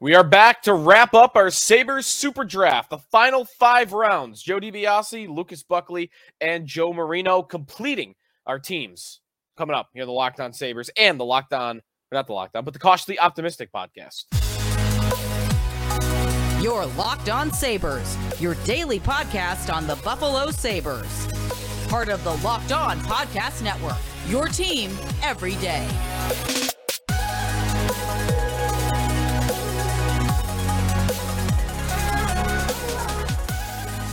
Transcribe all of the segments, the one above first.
We are back to wrap up our Sabres Super Draft, the final five rounds. Joe DiBiase, Lucas Buckley, and Joe Marino completing our teams. Coming up here, the Locked On Sabres and the Locked On, not the Locked On, but the Cautiously Optimistic podcast. Your Locked On Sabres, your daily podcast on the Buffalo Sabres. Part of the Locked On Podcast Network, your team every day.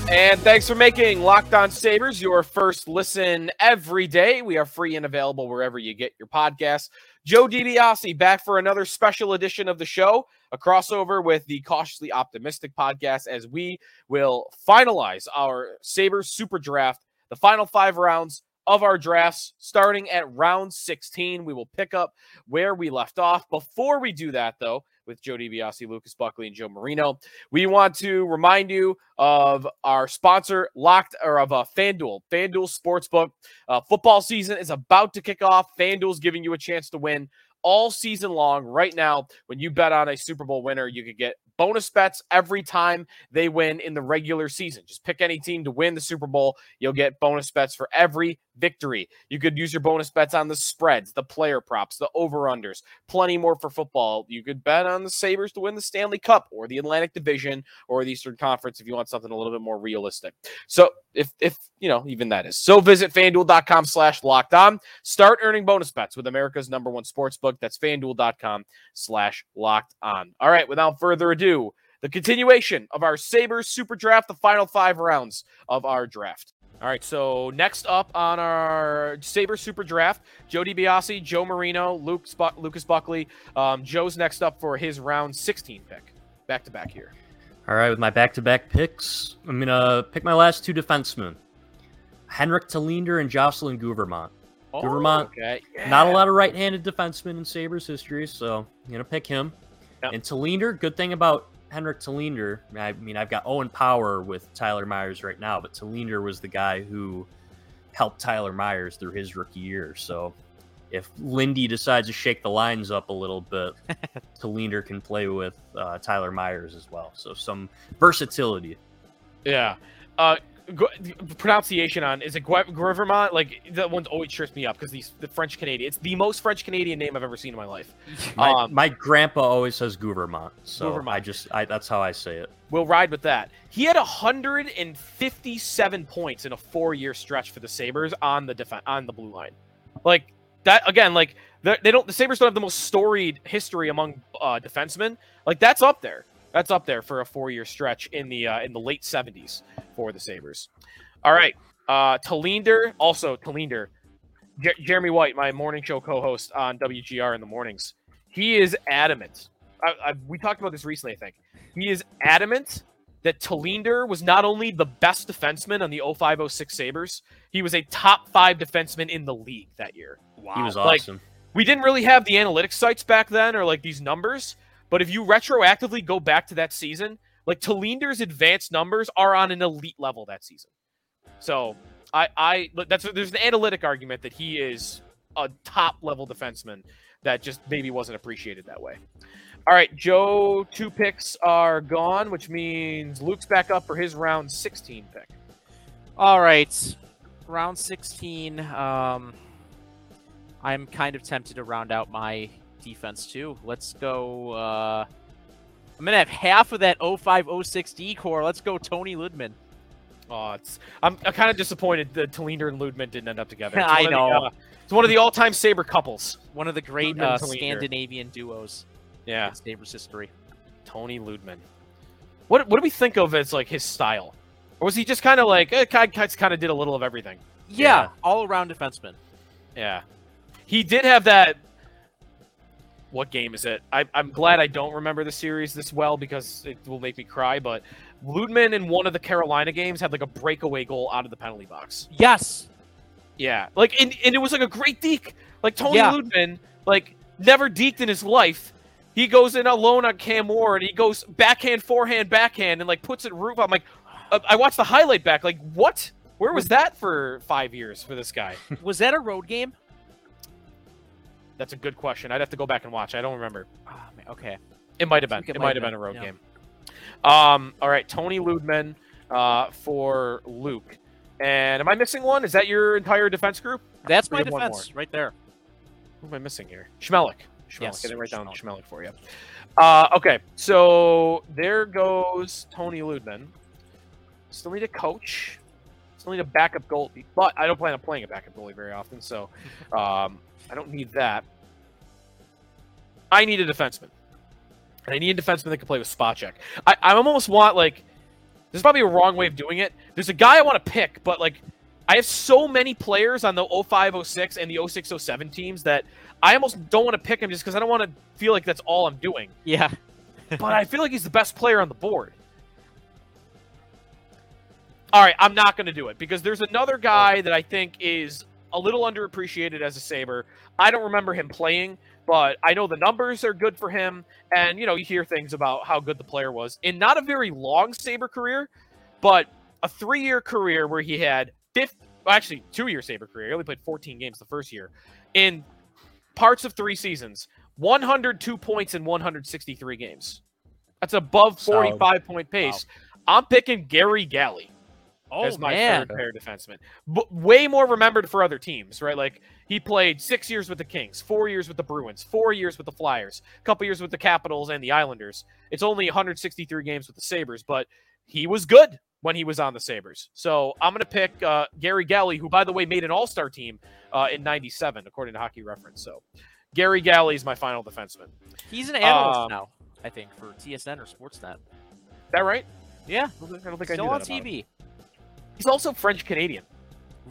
And thanks for making Locked On Sabres your first listen every day. We are free and available wherever you get your podcasts. Joe DiBiase back for another special edition of the show, a crossover with the Cautiously Optimistic podcast as we will finalize our Sabres Super Draft, the final five rounds of our drafts starting at round 16. We will pick up where we left off. Before we do that, though, with Joe DiBiase, Lucas Buckley, and Joe Marino. We want to remind you of our sponsor, Locked, or of uh, FanDuel, FanDuel Sportsbook. Uh, football season is about to kick off. FanDuel's giving you a chance to win all season long. Right now, when you bet on a Super Bowl winner, you could get bonus bets every time they win in the regular season. Just pick any team to win the Super Bowl. You'll get bonus bets for every victory. You could use your bonus bets on the spreads, the player props, the over-unders, plenty more for football. You could bet on the Sabres to win the Stanley Cup or the Atlantic Division or the Eastern Conference if you want something a little bit more realistic. So if if you know, even that is. So visit fanduel.com slash locked on. Start earning bonus bets with America's number one sports book. That's fanduel.com slash locked on. All right, without further ado, the continuation of our Sabres Super Draft, the final five rounds of our draft. All right, so next up on our Saber Super Draft, Joe DiBiase, Joe Marino, Luke Sp- Lucas Buckley. Um, Joe's next up for his round 16 pick. Back to back here. All right, with my back-to-back picks, I'm gonna pick my last two defensemen, Henrik Tallinder and Jocelyn Guevremont. Oh, Guevremont, okay. Not a lot of right-handed defensemen in Sabres history, so I'm gonna pick him. Yep. And Tallinder, good thing about Henrik Tallinder, I mean, I've got Owen Power with Tyler Myers right now, but Tallinder was the guy who helped Tyler Myers through his rookie year. So if Lindy decides to shake the lines up a little bit, Tallinder can play with uh, Tyler Myers as well. So some versatility. Yeah. Uh, gu- pronunciation on is it Gu- Guevremont? Like that one always trips me up because these the French Canadian. It's the most French Canadian name I've ever seen in my life. My, Um, my grandpa always says Guevremont, so Guevremont. I just I, that's how I say it. We'll ride with that. He had 157 points in a four-year stretch for the Sabres on the defen on the blue line. Like that again. Like they they don't. The Sabres don't have the most storied history among uh, defensemen. Like that's up there. That's up there for a four-year stretch in the uh, in the late 70s for the Sabres. All right, uh, Tallinder also Tallinder. Jer- Jeremy White, my morning show co-host on WGR in the mornings, he is adamant. I, I, we talked about this recently, I think. He is adamant that Tallinder was not only the best defenseman on the 0506 Sabres, he was a top five defenseman in the league that year. Wow. He was Like, awesome. We didn't really have the analytics sites back then or like these numbers, but if you retroactively go back to that season, like Tallinder's advanced numbers are on an elite level that season. So I, I that's there's an analytic argument that he is a top level defenseman that just maybe wasn't appreciated that way. All right, Joe, two picks are gone, which means Luke's back up for his round 16 pick. All right, round 16. Um, I'm kind of tempted to round out my defense too. Let's go. Uh, I'm gonna have half of that 0506 D core. Let's go, Toni Lydman. Oh, it's I'm, I'm kind of disappointed that Tallinder and Lydman didn't end up together. I of the, know. uh, it's one of the all-time Saber couples. One of the great uh, Scandinavian duos Yeah, in Sabres history. Toni Lydman. What what do we think of as like his style? Or was he just kind of like eh, kind kind of did a little of everything? Yeah, Yeah. all around defenseman. Yeah, he did have that. What game is it? I, I'm glad I don't remember the series this well because it will make me cry. But Lydman in one of the Carolina games had like a breakaway goal out of the penalty box. Yes. Yeah, like and, and it was like a great deke. Like Tony Yeah. Lydman, like never deked in his life. He goes in alone on Cam Ward. He goes backhand, forehand, backhand, and like puts it roof. I'm like, uh, I watched the highlight back. Like, what? Where was that for five years for this guy? Was that a road game? That's a good question. I'd have to go back and watch. I don't remember. Man, okay. It might have been. It, might have have been a road yeah. game. Um. All right, Toni Lydman uh, for Luke. And am I missing one? Is that your entire defense group? That's my defense right there. Who am I missing here? Smehlik. Smehlik. Yes, Get it right down. Smehlik for you. Uh, okay, so there goes Toni Lydman. Still need a coach. Still need a backup goalie, but I don't plan on playing a backup goalie very often, so um, I don't need that. I need a defenseman. And I need a defenseman that can play with Spacek. I, I almost want like this is probably a wrong way of doing it. There's a guy I want to pick, but like I have so many players on the 05 06 and the 06 07 teams that I almost don't want to pick him just because I don't want to feel like that's all I'm doing. Yeah. But I feel like he's the best player on the board. All right, I'm not going to do it because there's another guy that I think is a little underappreciated as a Saber. I don't remember him playing, but I know the numbers are good for him. And, you know, you hear things about how good the player was in not a very long Saber career, but a three year career where he had 50, well, actually, two year Saber career. He only played 14 games the first year. In parts of three seasons, 102 points in 163 games. That's above Solid. 45 point pace. I'm picking Gary Galley Oh as my man. third pair defenseman. But way more remembered for other teams, right? Like he played six years with the Kings, four years with the Bruins, four years with the Flyers, a couple years with the Capitals and the Islanders. It's only 163 games with the Sabres, but he was good when he was on the Sabres. So I'm going to pick uh, Gary Galley, who, by the way, made an All Star team uh, in '97, according to Hockey Reference. So Gary Galley is my final defenseman. He's an analyst Um, now, I think, for TSN or Sportsnet. Is that right? Yeah. I don't think I, think I Still knew on about him. He's also French Canadian.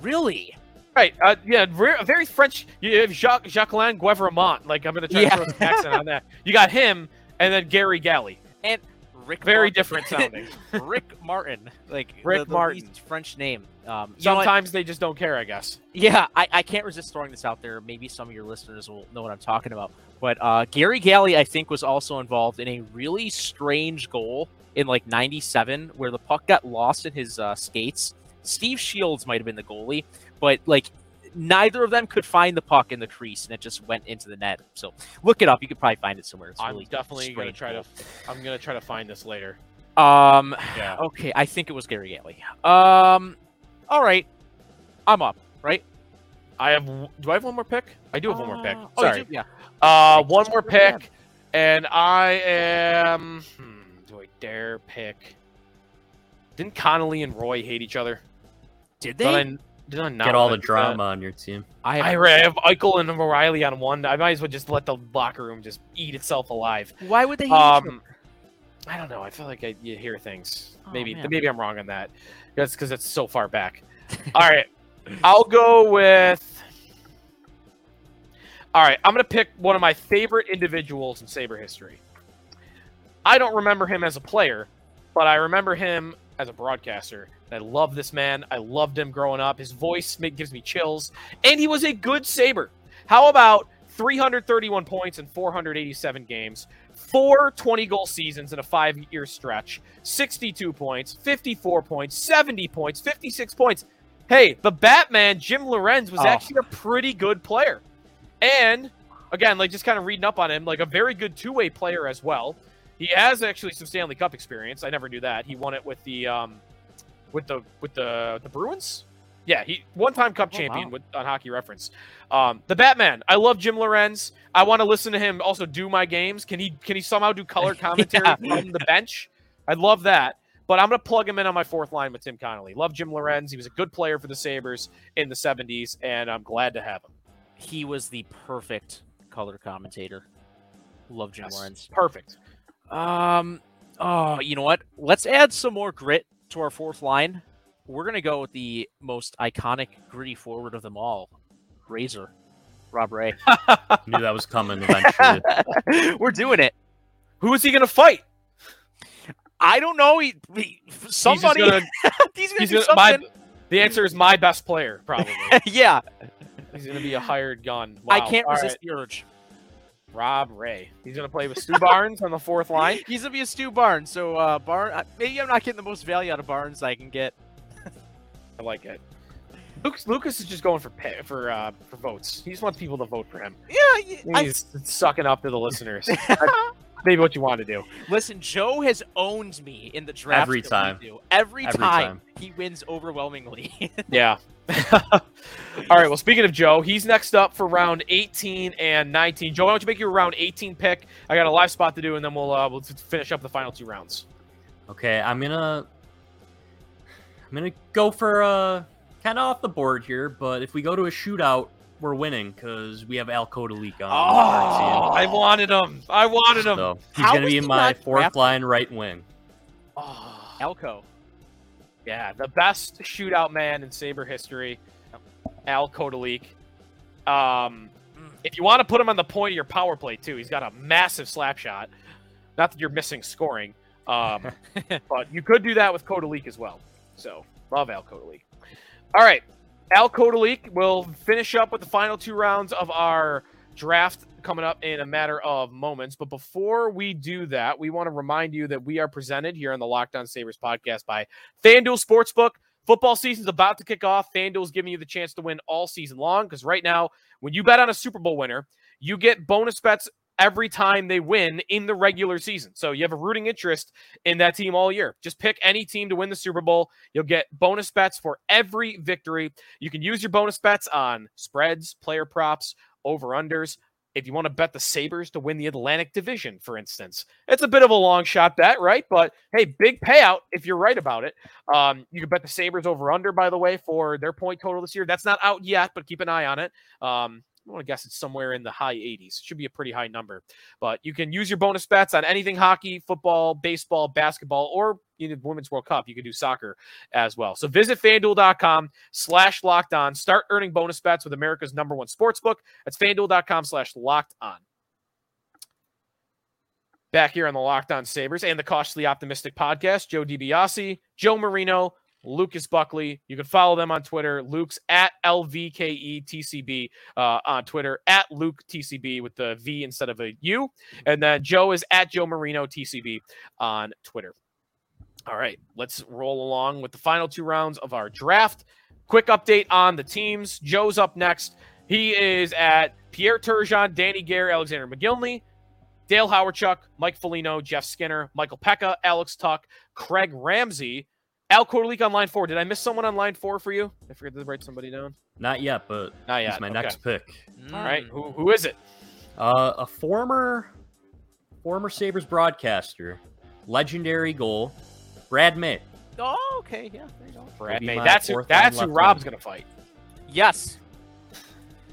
Really? Right. Uh, yeah. Very, very French. You have Jacques Jacqueline Guevremont. Like I'm gonna try Yeah. to throw some accent on that. You got him, and then Gary Galley. And Rick Very Martin. different sounding. Rick Martin. Like Rick the, the Martin. French name. Um, you know what? Sometimes they just don't care. I guess. Yeah, I, I can't resist throwing this out there. Maybe some of your listeners will know what I'm talking about. But uh, Gary Galley, I think, was also involved in a really strange goal in like '97 where the puck got lost in his uh, skates. Steve Shields might have been the goalie, but like neither of them could find the puck in the crease, and it just went into the net. So look it up. You could probably find it somewhere. It's I'm really definitely gonna try to. I'm gonna try to find this later. Um, Yeah. okay, I think it was Gary Galley. Um, all right, I'm up. Right? I have. Do I have one more pick? I do have one more pick. Uh, oh, Sorry. do? Yeah. Uh, one more pick, and I am. Hmm, dare pick? Didn't Connolly and Roy hate each other? Did Did I, they? did I not Get all the let that- drama on your team. I, I I have Eichel and O'Reilly on one. I might as well just let the locker room just eat itself alive. Why would they? hate each other? Um, I don't know. I feel like I, you hear things. Oh, maybe man. maybe I'm wrong on that. That's because it's so far back. All right, I'll go with. All right, I'm gonna pick one of my favorite individuals in Saber history. I don't remember him as a player, but I remember him as a broadcaster. I love this man. I loved him growing up. His voice gives me chills, and he was a good Saber. How about 331 points in 487 games, four 20 goal seasons in a five year stretch, 62 points, 54 points, 70 points, 56 points. Hey, the Batman, Jim Lorentz, was Oh. actually a pretty good player. And again, like just kind of reading up on him, like a very good two way player as well. He has actually some Stanley Cup experience. I never knew that. He won it with the um with the with the the Bruins. Yeah, he one time Cup Oh, champion wow. with on Hockey Reference. Um, the Batman. I love Jim Lorentz. I want to listen to him also do my games. Can he can he somehow do color commentary Yeah. from the bench? I'd love that. But I'm gonna plug him in on my fourth line with Tim Connolly. Love Jim Lorentz. He was a good player for the Sabres in the 70s, and I'm glad to have him. he was the perfect color commentator. Love Jim Yes. Lorentz. Perfect. Um, oh, you know what? Let's add some more grit to our fourth line. We're gonna go with the most iconic gritty forward of them all, Razor, Rob Ray. Knew that was coming eventually. We're doing it. Who is he gonna fight? I don't know. He, he- somebody. He's gonna, he's gonna he's do gonna- my, something. the answer is my best player, probably. yeah, He's gonna be a hired gun. I can't All resist right, the urge. Rob Ray. He's gonna play with Stu Barnes on the fourth line. He's gonna be a Stu Barnes. So uh, Barnes, maybe I'm not getting the most value out of Barnes I can get. I like it. Lucas, Lucas is just going for for uh, for votes. He just wants people to vote for him. Yeah, I, He's sucking up to the listeners. I, maybe what you want to do. Listen, Joe has owned me in the draft. Every time. Every, Every time, time. he wins overwhelmingly. Yeah. All right. Well, speaking of Joe, he's next up for round 18 and 19. Joe, why don't you make your round 18 pick? I got a live spot to do, and then we'll uh, we'll finish up the final two rounds. Okay, I'm gonna I'm gonna go for uh kind of off the board here, but if we go to a shootout, we're winning because we have Al Kotalik on. our I wanted him. I wanted him. So he's How gonna be in my fourth drafted? line right wing. Oh, Elko. yeah, the best shootout man in Saber history, Al Kotalik. Um, if you want to put him on the point of your power play too, he's got a massive slap shot. Not that you're missing scoring, um, but you could do that with Kotalik as well. So love Al Kotalik. All right, Al Kotalik will finish up with the final two rounds of our draft coming up in a matter of moments. But before we do that, we want to remind you that we are presented here on the Locked On Sabres podcast by FanDuel Sportsbook. Football season's about to kick off. FanDuel's giving you the chance to win all season long because right now, when you bet on a Super Bowl winner, you get bonus bets every time they win in the regular season. So you have a rooting interest in that team all year. Just pick any team to win the Super Bowl. You'll get bonus bets for every victory. You can use your bonus bets on spreads, player props, over unders. If you want to bet the Sabres to win the Atlantic Division, for instance, it's a bit of a long shot bet, right? But hey, big payout if you're right about it. Um, you can bet the Sabres over under, by the way, for their point total this year. That's not out yet, but keep an eye on it. Um, I want to guess it's somewhere in the high 80s. Should be a pretty high number. But you can use your bonus bets on anything hockey, football, baseball, basketball, or you know, Women's World Cup. You can do soccer as well. So visit fanduel.com slash locked on. Start earning bonus bets with America's number one sports book. That's fanduel.com slash locked on. Back here on the Locked On Sabres and the Cautiously Optimistic podcast, Joe DiBiase, Joe Marino, Lucas Buckley. You can follow them on Twitter. Luke's at LVKETCB uh, on Twitter, at Luke TCB with the V instead of a U. And then Joe is at Joe Marino TCB on Twitter. All right, let's roll along with the final two rounds of our draft. Quick update on the teams. Joe's up next. He is at Pierre Turgeon, Danny Gare, Alexander Mogilny, Dale Hawerchuk, Mike Foligno, Jeff Skinner, Michael Peca, Alex Tuch, Craig Ramsay, Al Kotalik on line four. Did I miss someone on line four for you? I forgot to write somebody down. Not yet, but Not he's my okay. next pick. All right, who, who is it? Uh, a former former Sabres broadcaster, legendary goal, Brad May. Oh, okay. Yeah, there you go. Brad May. That's who, that's who Rob's wing. gonna fight. Yes.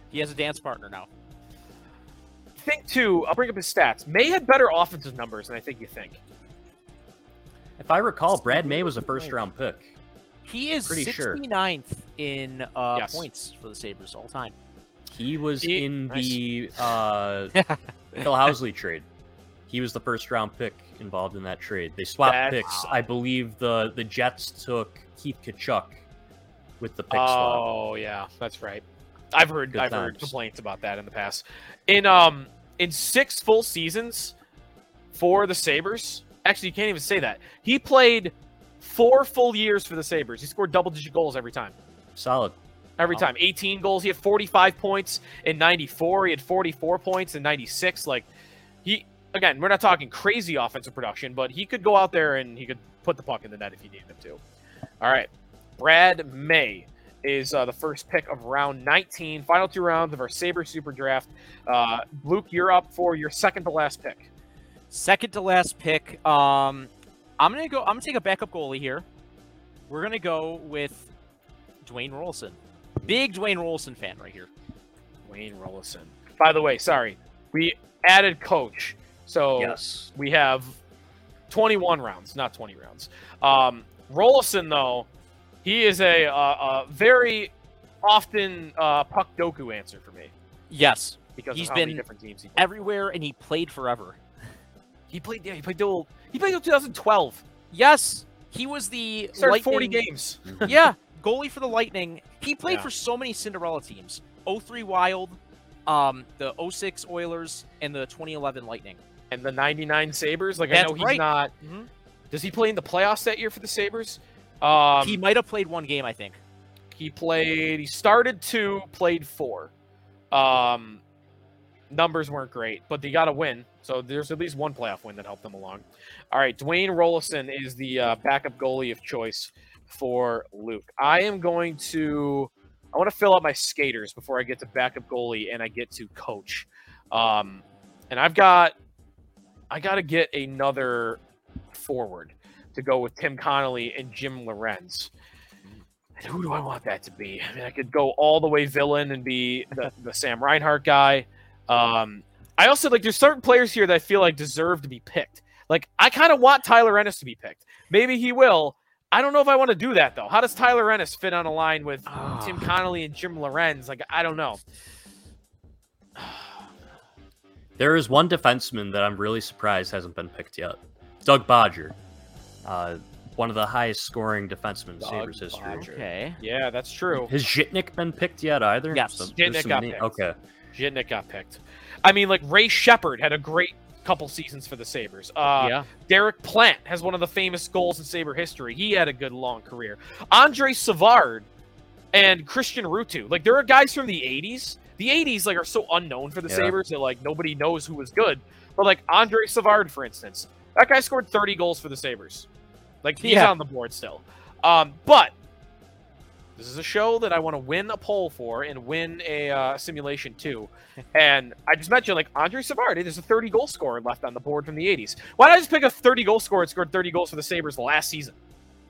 He has a dance partner now. Think too. I'll bring up his stats. May had better offensive numbers than I think you think. If I recall, Brad May was a first round pick. He is Pretty sure. 69th in uh, Yes. points for the Sabres all time. He was He- in nice. the uh, Phil Housley trade. He was the first round pick involved in that trade. They swapped That's- picks. I believe the the Jets took Keith Tkachuk with the pick swap. Oh yeah, that's right. I've heard Good I've heard complaints about that in the past. In um in six full seasons for the Sabres, actually you can't even say that. He played four full years for the Sabres. He scored double digit goals every time. Solid. Every time. 18 goals. He had 45 points in 94. He had 44 points in 96. Like he again, we're not talking crazy offensive production, but he could go out there and he could put the puck in the net if he needed him to. All right. Brad May is uh, the first pick of round 19. Final two rounds of our Sabre Super Draft. Uh, Luke, you're up for your second to last pick. Second to last pick. Um, I'm gonna go. I'm gonna take a backup goalie here. We're gonna go with Dwayne Roloson. Big Dwayne Roloson fan right here. Wayne Roloson. By the way, sorry, we added coach. So Yes. we have 21 rounds, not 20 rounds. Um, Roloson, though, he is a, a, a very often uh, Puckdoku answer for me Yes, because He's of how many been different teams he everywhere, and he played forever. He played. Yeah, he played till he played till 2012. Yes, he was the Started 40 games. yeah, goalie for the Lightning. He played Yeah. for so many Cinderella teams: 03 Wild, um, the 06 Oilers, and the 2011 Lightning. And the 99 Sabres. Like I know he's right. not. Mhm. Does he play in the playoffs that year for the Sabres? Um, he might have played one game, I think. He played. He started two, played four. Um, numbers weren't great, but they got a win. So there's at least one playoff win that helped them along. All right, Dwayne Roloson is the uh, backup goalie of choice for Luke. I am going to. I want to fill out my skaters before I get to backup goalie and I get to coach. Um, and I've got, I got to get another forward to go with Tim Connolly and Jim Lorentz. And who do I want that to be? I mean, I could go all the way villain and be the, the Sam Reinhart guy. Um, I also like there's certain players here that I feel like deserve to be picked. Like I kind of want Tyler Ennis to be picked. Maybe he will. I don't know if I want to do that though. How does Tyler Ennis fit on a line with Tim Connolly and Jim Lorentz? Like I don't know. There is one defenseman that I'm really surprised hasn't been picked yet. Doug Bodger. Uh, one of the highest scoring defensemen in Sabres history. Okay. Yeah, that's true. Has Zhitnik been picked yet either? Yes. there's Zhitnik got na- picked. Okay. Zhitnik got picked. I mean, like Ray Sheppard had a great couple seasons for the Sabres. Uh, yeah. Derek Plante has one of the famous goals in Sabre history. He had a good long career. Andre Savard and Christian Ruuttu. Like there are guys from the 80s. The 80s like are so unknown for the Yeah. Sabres that like nobody knows who was good. But like Andre Savard, for instance, that guy scored 30 goals for the Sabres. Like he's Yeah. on the board still. Um, but this is a show that I want to win a poll for and win a uh, simulation too. And I just mentioned like Andre Savard, there's a 30 goal scorer left on the board from the 80s. Why not I just pick a 30 goal scorer that scored 30 goals for the Sabres last season?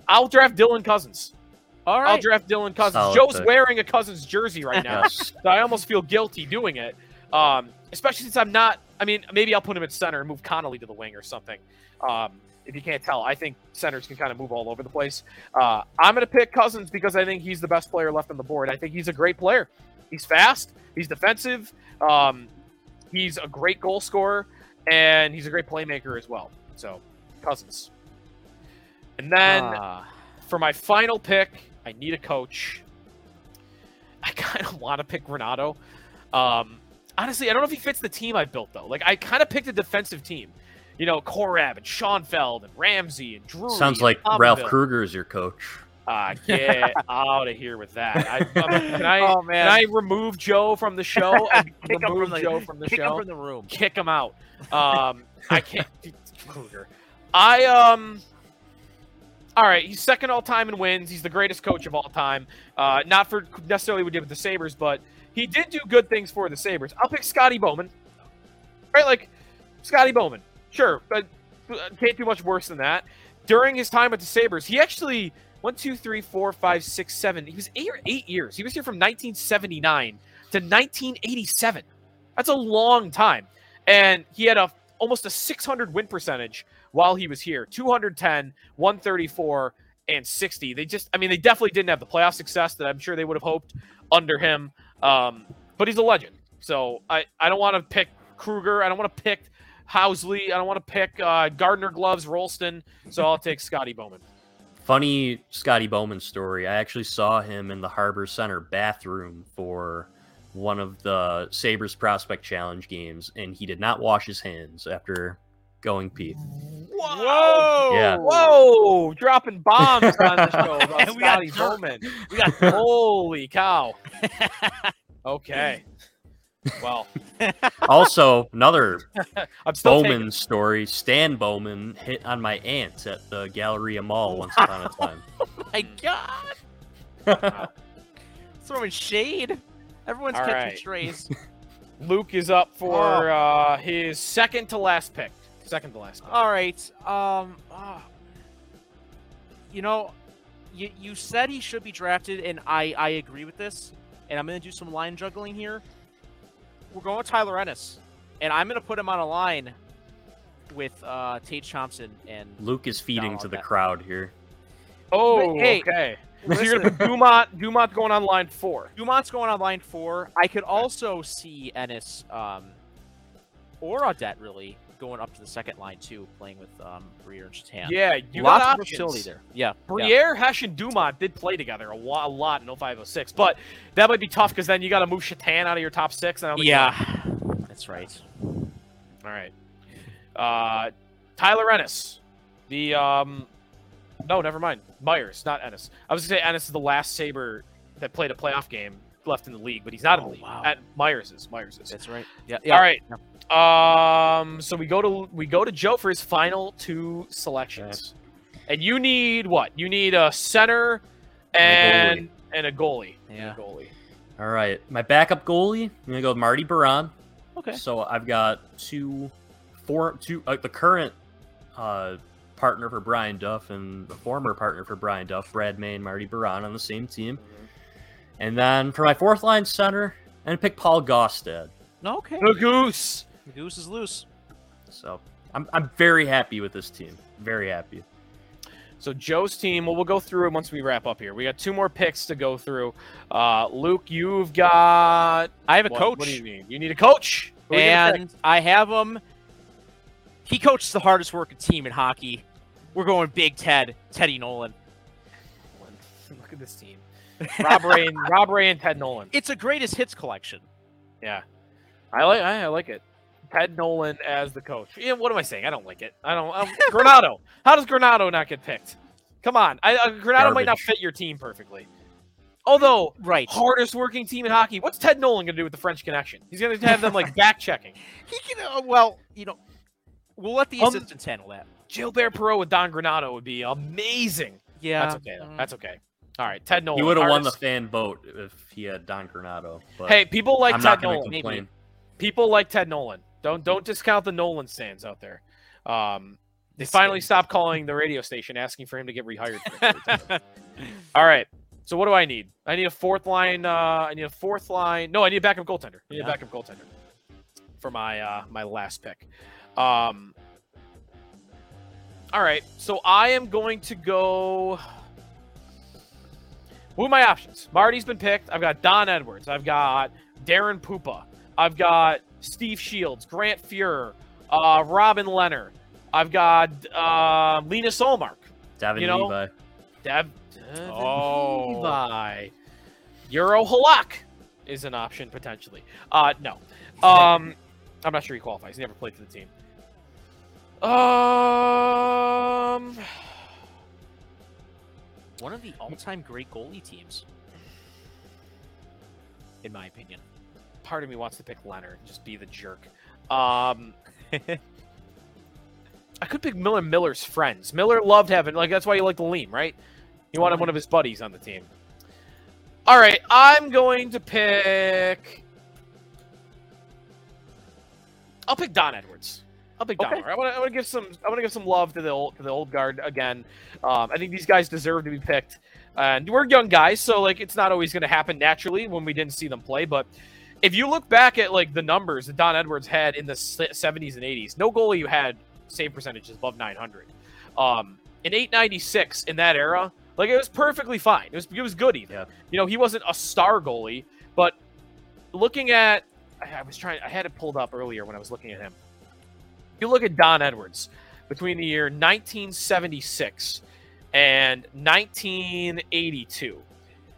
I'll draft Dylan Cozens. All right. I'll draft Dylan Cozens. Solid Joe's pick. wearing a Cozens jersey right now, so I almost feel guilty doing it. Um, especially since I'm not. I mean, maybe I'll put him at center and move Connolly to the wing or something. Um, if you can't tell, I think centers can kind of move all over the place. Uh, I'm going to pick Cozens because I think he's the best player left on the board. I think he's a great player. He's fast. He's defensive. Um, he's a great goal scorer, and he's a great playmaker as well. So, Cozens. And then Ah. for my final pick, I need a coach. I kind of want to pick Renato. Um, honestly, I don't know if he fits the team I built though. Like I kind of picked a defensive team. You know, Korab and Schoenfeld and Ramsey and Drew. Sounds like Ralph Krueger is your coach. Ah, get out of here with that. I, um, can I oh can. I remove Joe from the show? and Kick him remove from the- Joe from the Kick him show. from the room. Kick him out. Um, I can't. Krueger. I um. All right, he's second all time in wins. He's the greatest coach of all time. Uh, not for necessarily what he did with the Sabres, but he did do good things for the Sabres. I'll pick Scotty Bowman. Right, like Scotty Bowman. Sure, but uh, can't do much worse than that. During his time with the Sabres, he actually one, two, three, four, five, six, seven. He was eight or eight years. He was here from 1979 to 1987. That's a long time, and he had a almost a 600 win percentage while he was here 210 134 and 60 they just i mean they definitely didn't have the playoff success that i'm sure they would have hoped under him um, but he's a legend so i i don't want to pick krueger i don't want to pick housley i don't want to pick uh, gardner gloves rolston so i'll take scotty bowman. Funny Scotty Bowman story. I actually saw him in the Harbor Center bathroom for one of the Sabres Prospect Challenge games, and he did not wash his hands after going pee. whoa! Yeah. whoa! Dropping bombs on the show about We got scotty bowman. We got holy cow. Okay well Also, another i'm taking Bowman story. Stan Bowman hit on my aunt at the Galleria Mall once upon a time. My God. Throwing shade. Everyone's All catching right. strays. Luke is up for Oh. uh, his second to last pick. Second to last pick. All right. Um. ah. you know, you you said he should be drafted, and I I agree with this. And I'm gonna do some line juggling here. We're going with Tyler Ennis, and I'm gonna put him on a line with uh, Tage Thompson and. Luke is feeding to the that- crowd here. oh, hey, okay. So you're gonna put Dumont, Dumont going on line four. Dumont's going on line four. I could also see Ennis um, or Audette really going up to the second line too, playing with um, Briere and Satan. Yeah, you lots got of options. versatility there. Yeah, yeah. Briere, Hesh, and Dumont did play together a, wa- a lot in 0506, but that might be tough because then you got to move Satan out of your top six. And I you Yeah, that's right. All right. Uh, Tyler Ennis. The um, no, never mind. Myers, not Ennis. I was gonna say Ennis is the last Saber that played a playoff game left in the league, but he's not in Oh, the league. wow. At Myers is Myers is. That's right. Yeah. All right. Um, so we go to we go to Joe for his final two selections, and you need what? You need a center And a and and a goalie. Yeah. And a goalie. All right, my backup goalie. I'm gonna go with Marty Biron. Okay. So I've got two, four, two. Uh, the current uh, partner for Brian Duff and the former partner for Brian Duff, Brad May and Marty Biron on the same team. And then for my fourth line center, and pick Paul Gaustad. Okay. The goose. The goose is loose. So I'm I'm very happy with this team. Very happy. So Joe's team. Well, we'll go through it once we wrap up here. We got two more picks to go through. Uh, Luke, you've got. I have a what, coach. What do you need? You need a coach. Who are we gonna pick? and I have him. He coaches the hardest working team in hockey. We're going Big Ted, Teddy Nolan. Look at this team. Rob Ray and Rob Ray and Ted Nolan. It's a greatest hits collection. Yeah, I like I, I like it. Ted Nolan as the coach. Yeah, what am I saying? I don't like it. I don't. Um, Granato. How does Granato not get picked? Come on, I, uh, Granato might not fit your team perfectly. Although Right. hardest working team in hockey. What's Ted Nolan gonna do with the French connection? He's gonna have them like back checking. He can. Uh, well, you know, we'll let the Um, assistants handle that. Gilbert Perreault with Don Granato would be amazing. Yeah. That's okay. though. mm. That's okay. All right, Ted Nolan. He would have won the fan vote if he had Don Granato. But Hey, people like I'm Ted Nolan. complain. people like Ted Nolan. Don't don't discount the Nolan stands out there. Um, they The finally stopped calling the radio station asking for him to get rehired. for a third time. All right. So what do I need? I need a fourth line. Uh, I need a fourth line. No, I need a backup goaltender. I need Yeah. a backup goaltender for my uh, my last pick. Um, all right. So I am going to go. What are my options? Marty's been picked. I've got Don Edwards. I've got Darren Puppa. I've got Steve Shields, Grant Fuhr, uh, Robin Lehner. I've got uh, Linus Ullmark. Devin You know- Levi. Dev, Devin Oh. Levi. Jaro Halak is an option potentially. Uh, no. Um, I'm not sure he qualifies. He never played for the team. Um, One of the all-time great goalie teams, in my opinion. part of me wants to pick Lehner just be the jerk. Um, I could pick Miller Miller's friends. Miller loved having like that's why you like the lean, right? He wanted one of his buddies on the team. All right, I'm going to pick. I'll pick Don Edwards. I'll pick. Okay. I want to. Give some. I want to give some love to the old to the old guard again. Um, I think these guys deserve to be picked, and we're young guys, so like it's not always going to happen naturally when we didn't see them play. But if you look back at like the numbers that Don Edwards had in the 70s and 80s, no goalie you had save percentages above 900. Um, in 896 in that era, like it was perfectly fine. It was it was good even. Yeah. You know, he wasn't a star goalie, but looking at I was trying I had it pulled up earlier when I was looking at him. You look at Don Edwards between the year 1976 and 1982.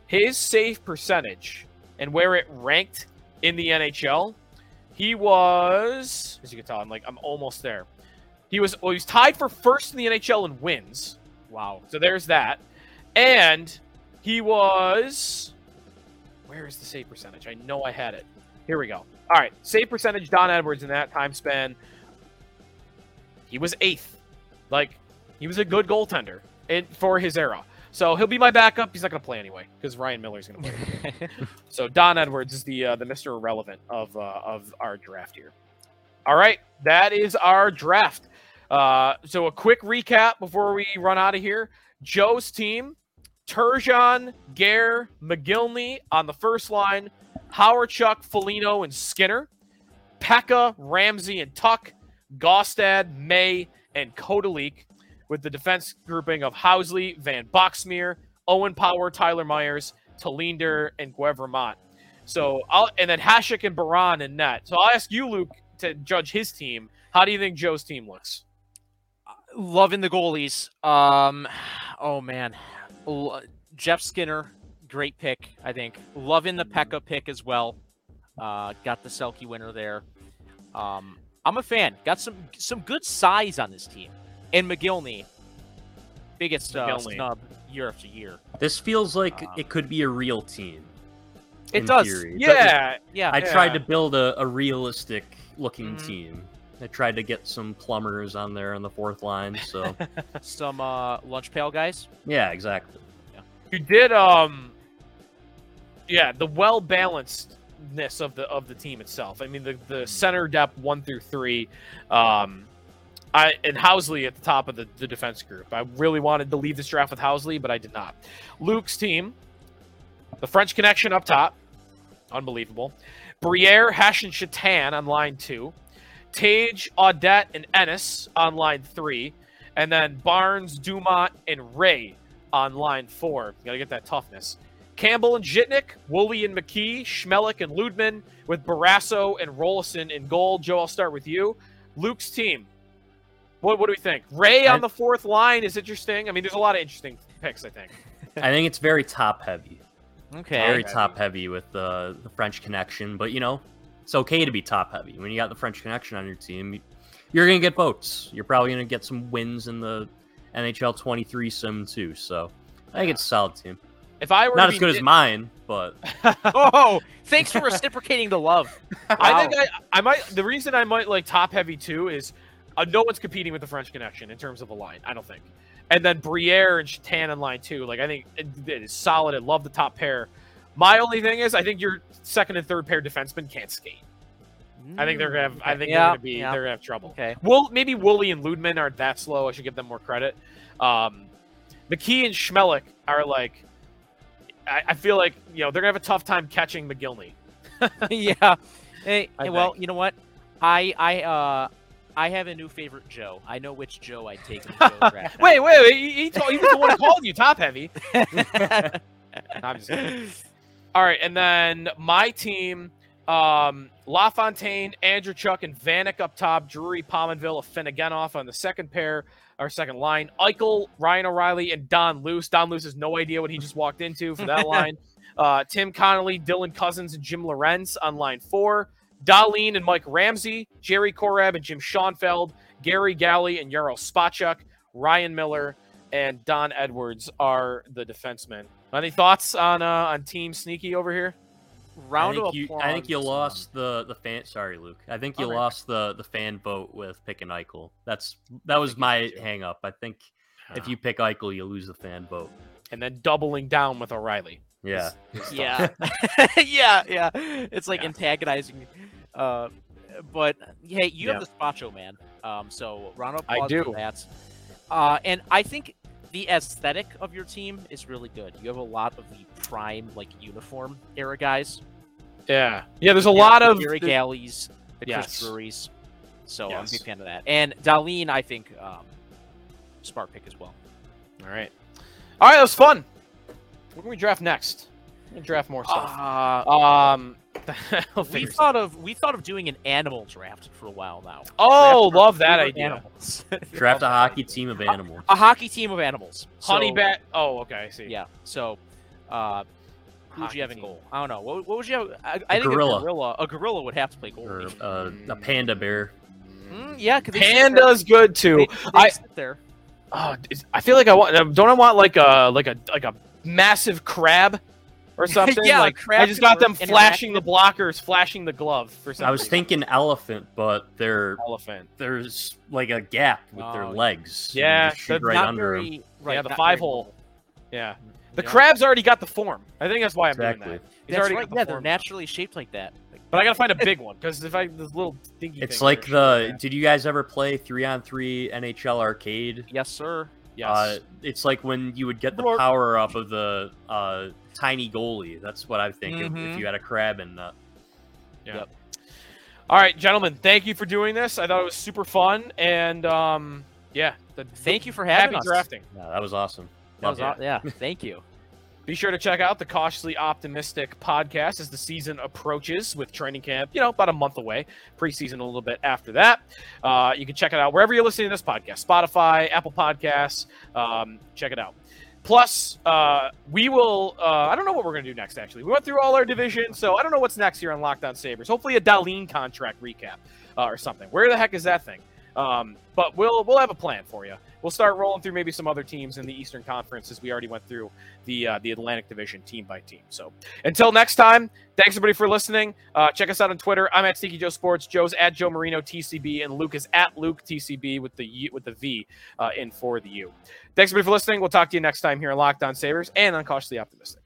His save percentage and where it ranked in the NHL, he was as you can tell, I'm like I'm almost there. He was well, he was tied for first in the NHL in wins. Wow. So there's that. And he was. Where is the save percentage? I know I had it. Here we go. All right. Save percentage, Don Edwards in that time span. He was eighth. Like, he was a good goaltender in, for his era. So he'll be my backup. He's not going to play anyway because Ryan Miller's going to play. so Don Edwards is the uh, the Mr. Irrelevant of uh, of our draft here. All right, that is our draft. Uh, so a quick recap before we run out of here. Joe's team: Turgeon, Gare, Mogilny on the first line, Howard, Chuck, Foligno, and Skinner. Peca, Ramsay, and Tuch. Gaustad, May, and Kotalik, with the defense grouping of Housley, Van Boxmeer, Owen Power, Tyler Myers, Tallinder, and Guevremont. So I'll and then Hasek and Biron and net. So I'll ask you, Luke, to judge his team. How do you think Joe's team looks? Loving the goalies. Um, oh man, L- Jeff Skinner, great pick. I think. Loving the Peca pick as well. Uh, got the Selke winner there. Um, I'm a fan. Got some some good size on this team. And Mogilny, biggest uh, Mogilny. snub year after year. This feels like Uh, it could be a real team. It does. theory. But Yeah, Yeah. I tried to build a, a realistic looking Mhm. team. I tried to get some plumbers on there on the fourth line. So Some uh, lunch pail guys. yeah, exactly. you did. Um, yeah, the well balancedness of the of the team itself. I mean, the the center depth one through three. Um, I and Housley at the top of the, the defense group. I really wanted to leave this draft with Housley, but I did not. Luke's team, the French connection up top, unbelievable. Briere, Hash, and Satan on line two. Tage, Audette, and Ennis on line three. And then Barnes, Dumont, and Ray on line four. You gotta get that toughness. Campbell and Zhitnik, Woolley and McKee, Smehlik and Lydman, with Barrasso and Roloson in goal. Joe, I'll start with you. Luke's team. What, what do we think? Ray on the fourth line is interesting. I mean, there's a lot of interesting picks, I think. I think it's very top heavy. Okay. Very top heavy with the the French connection, but you know, it's okay to be top heavy when you got the French connection on your team. You're gonna get votes. You're probably gonna get some wins in the NHL 23 sim too. So I think it's a solid team. If I were Not as be good as mine, but oh, thanks for reciprocating the love. I think I, I might. The reason I might like top heavy too is uh, no one's competing with the French connection in terms of a line. I don't think. And then Briere and Satan in line too. Like I think it, it is solid. I love the top pair. My only thing is I think your second and third pair defensemen can't skate. I think they're gonna have. I think they're gonna be. yeah. They're gonna have trouble. Okay. Well, maybe Woolley and Lydman aren't that slow. I should give them more credit. Um, McKee and Smehlik are like. I, I feel like you know they're gonna have a tough time catching Mogilny. yeah. Hey, well, think. you know what? I I uh I have a new favorite Joe. I know which Joe I take in the draft. Wait, wait, wait! He, he, told, he was the one who called you top heavy. I'm just kidding. All right, and then my team, um, LaFontaine, Andreychuk, and Vanek up top. Drury, Pominville, Afinogenov on the second pair, our second line. Eichel, Ryan O'Reilly, and Don Luce. Don Luce has no idea what he just walked into for that line. Uh, Tim Connolly, Dylan Cozens, and Jim Lorentz on line four. Dahlin and Mike Ramsey, Jerry Korab and Jim Schoenfeld, Gary Galley and Jaro Spacek, Ryan Miller, and Don Edwards are the defensemen. Any thoughts on uh, on Team Sneaky over here? Round I think of you, applause. I think you lost the the fan. Sorry, Luke. I think you Alright. lost the the fan vote with picking Eichel. That's that was my did too. hang up. I think if you pick Eichel, you lose the fan vote. and then doubling down with O'Reilly. Yeah. Yeah. yeah, yeah. It's like Yeah. antagonizing. Uh, but hey, you Yeah. have the Spacho man. Um, so round of I do. for that. Uh, and I think the aesthetic of your team is really good. You have a lot of the prime like uniform era guys. Yeah, yeah. There's a Yeah, lot the of Gary the- Galleys, the Yes. Chris Drury's. So I'm a Yes. big fan of that. And Dahlin, I think, um, smart pick as well. All right, all right. That was fun. What can we draft next? We can draft more stuff. Uh, Um, we'll we thought of we thought of doing an animal draft for a while now. Oh, Draft love that idea. Animals. Draft a hockey team of animals. a hockey team of animals. Honey So- bat. Oh, okay. I see. Yeah. So, uh, who would you have in team. goal? I don't know. What, what would you have? I, I think gorilla. a gorilla. A gorilla would have to play goal. Or uh, a panda bear. Mm, yeah, because Panda's good too. They, they I- sit there. Oh, I feel like I want. Don't I want like a like a like a massive crab or something? Yeah, like I just got them flashing the blockers, flashing the glove for some I was reason. thinking elephant, but they're elephant. there's like a gap with their Oh, legs. Yeah, just shoot that's right not under 'em. very. Right, yeah, the five very hole. mobile. Yeah, the Yeah. crab's already got the form. I think that's why I'm Exactly. doing that. He's That's already right. the Yeah, they're form now. naturally shaped like that. But I gotta find a big one because if I this little dinky. It's things like are the. shit. Did you guys ever play three on three NHL arcade? Yes, sir. yes. Uh, it's like when you would get the power up of the uh, tiny goalie. That's what I think of Mhm. if you had a crab in uh, yeah. yep. All right, gentlemen. Thank you for doing this. I thought it was super fun and um yeah. The, Thank you for having happy us. drafting. Yeah, that was awesome. That was Loved aw- yeah. Thank you. Be sure to check out the Cautiously Optimistic podcast as the season approaches with training camp, you know, about a month away, preseason a little bit after that. Uh, you can check it out wherever you're listening to this podcast Spotify, Apple Podcasts. Um, check it out. Plus, uh, we will, uh, I don't know what we're going to do next, actually. We went through all our divisions, so I don't know what's next here on Locked On Sabres. Hopefully, a Dahlin contract recap uh, or something. Where the heck is that thing? Um, but we'll we'll have a plan for you. We'll start rolling through maybe some other teams in the Eastern Conference as we already went through the uh, the Atlantic Division team by team. So until next time, thanks everybody for listening. Uh, check us out on Twitter. I'm at Sneaky Joe Sports. Joe's at Joe Marino TCB, and Luke is at Luke TCB with the U, with the V uh, in for the U. Thanks everybody for listening. We'll talk to you next time here on Locked On Sabres and on Cautiously Optimistic.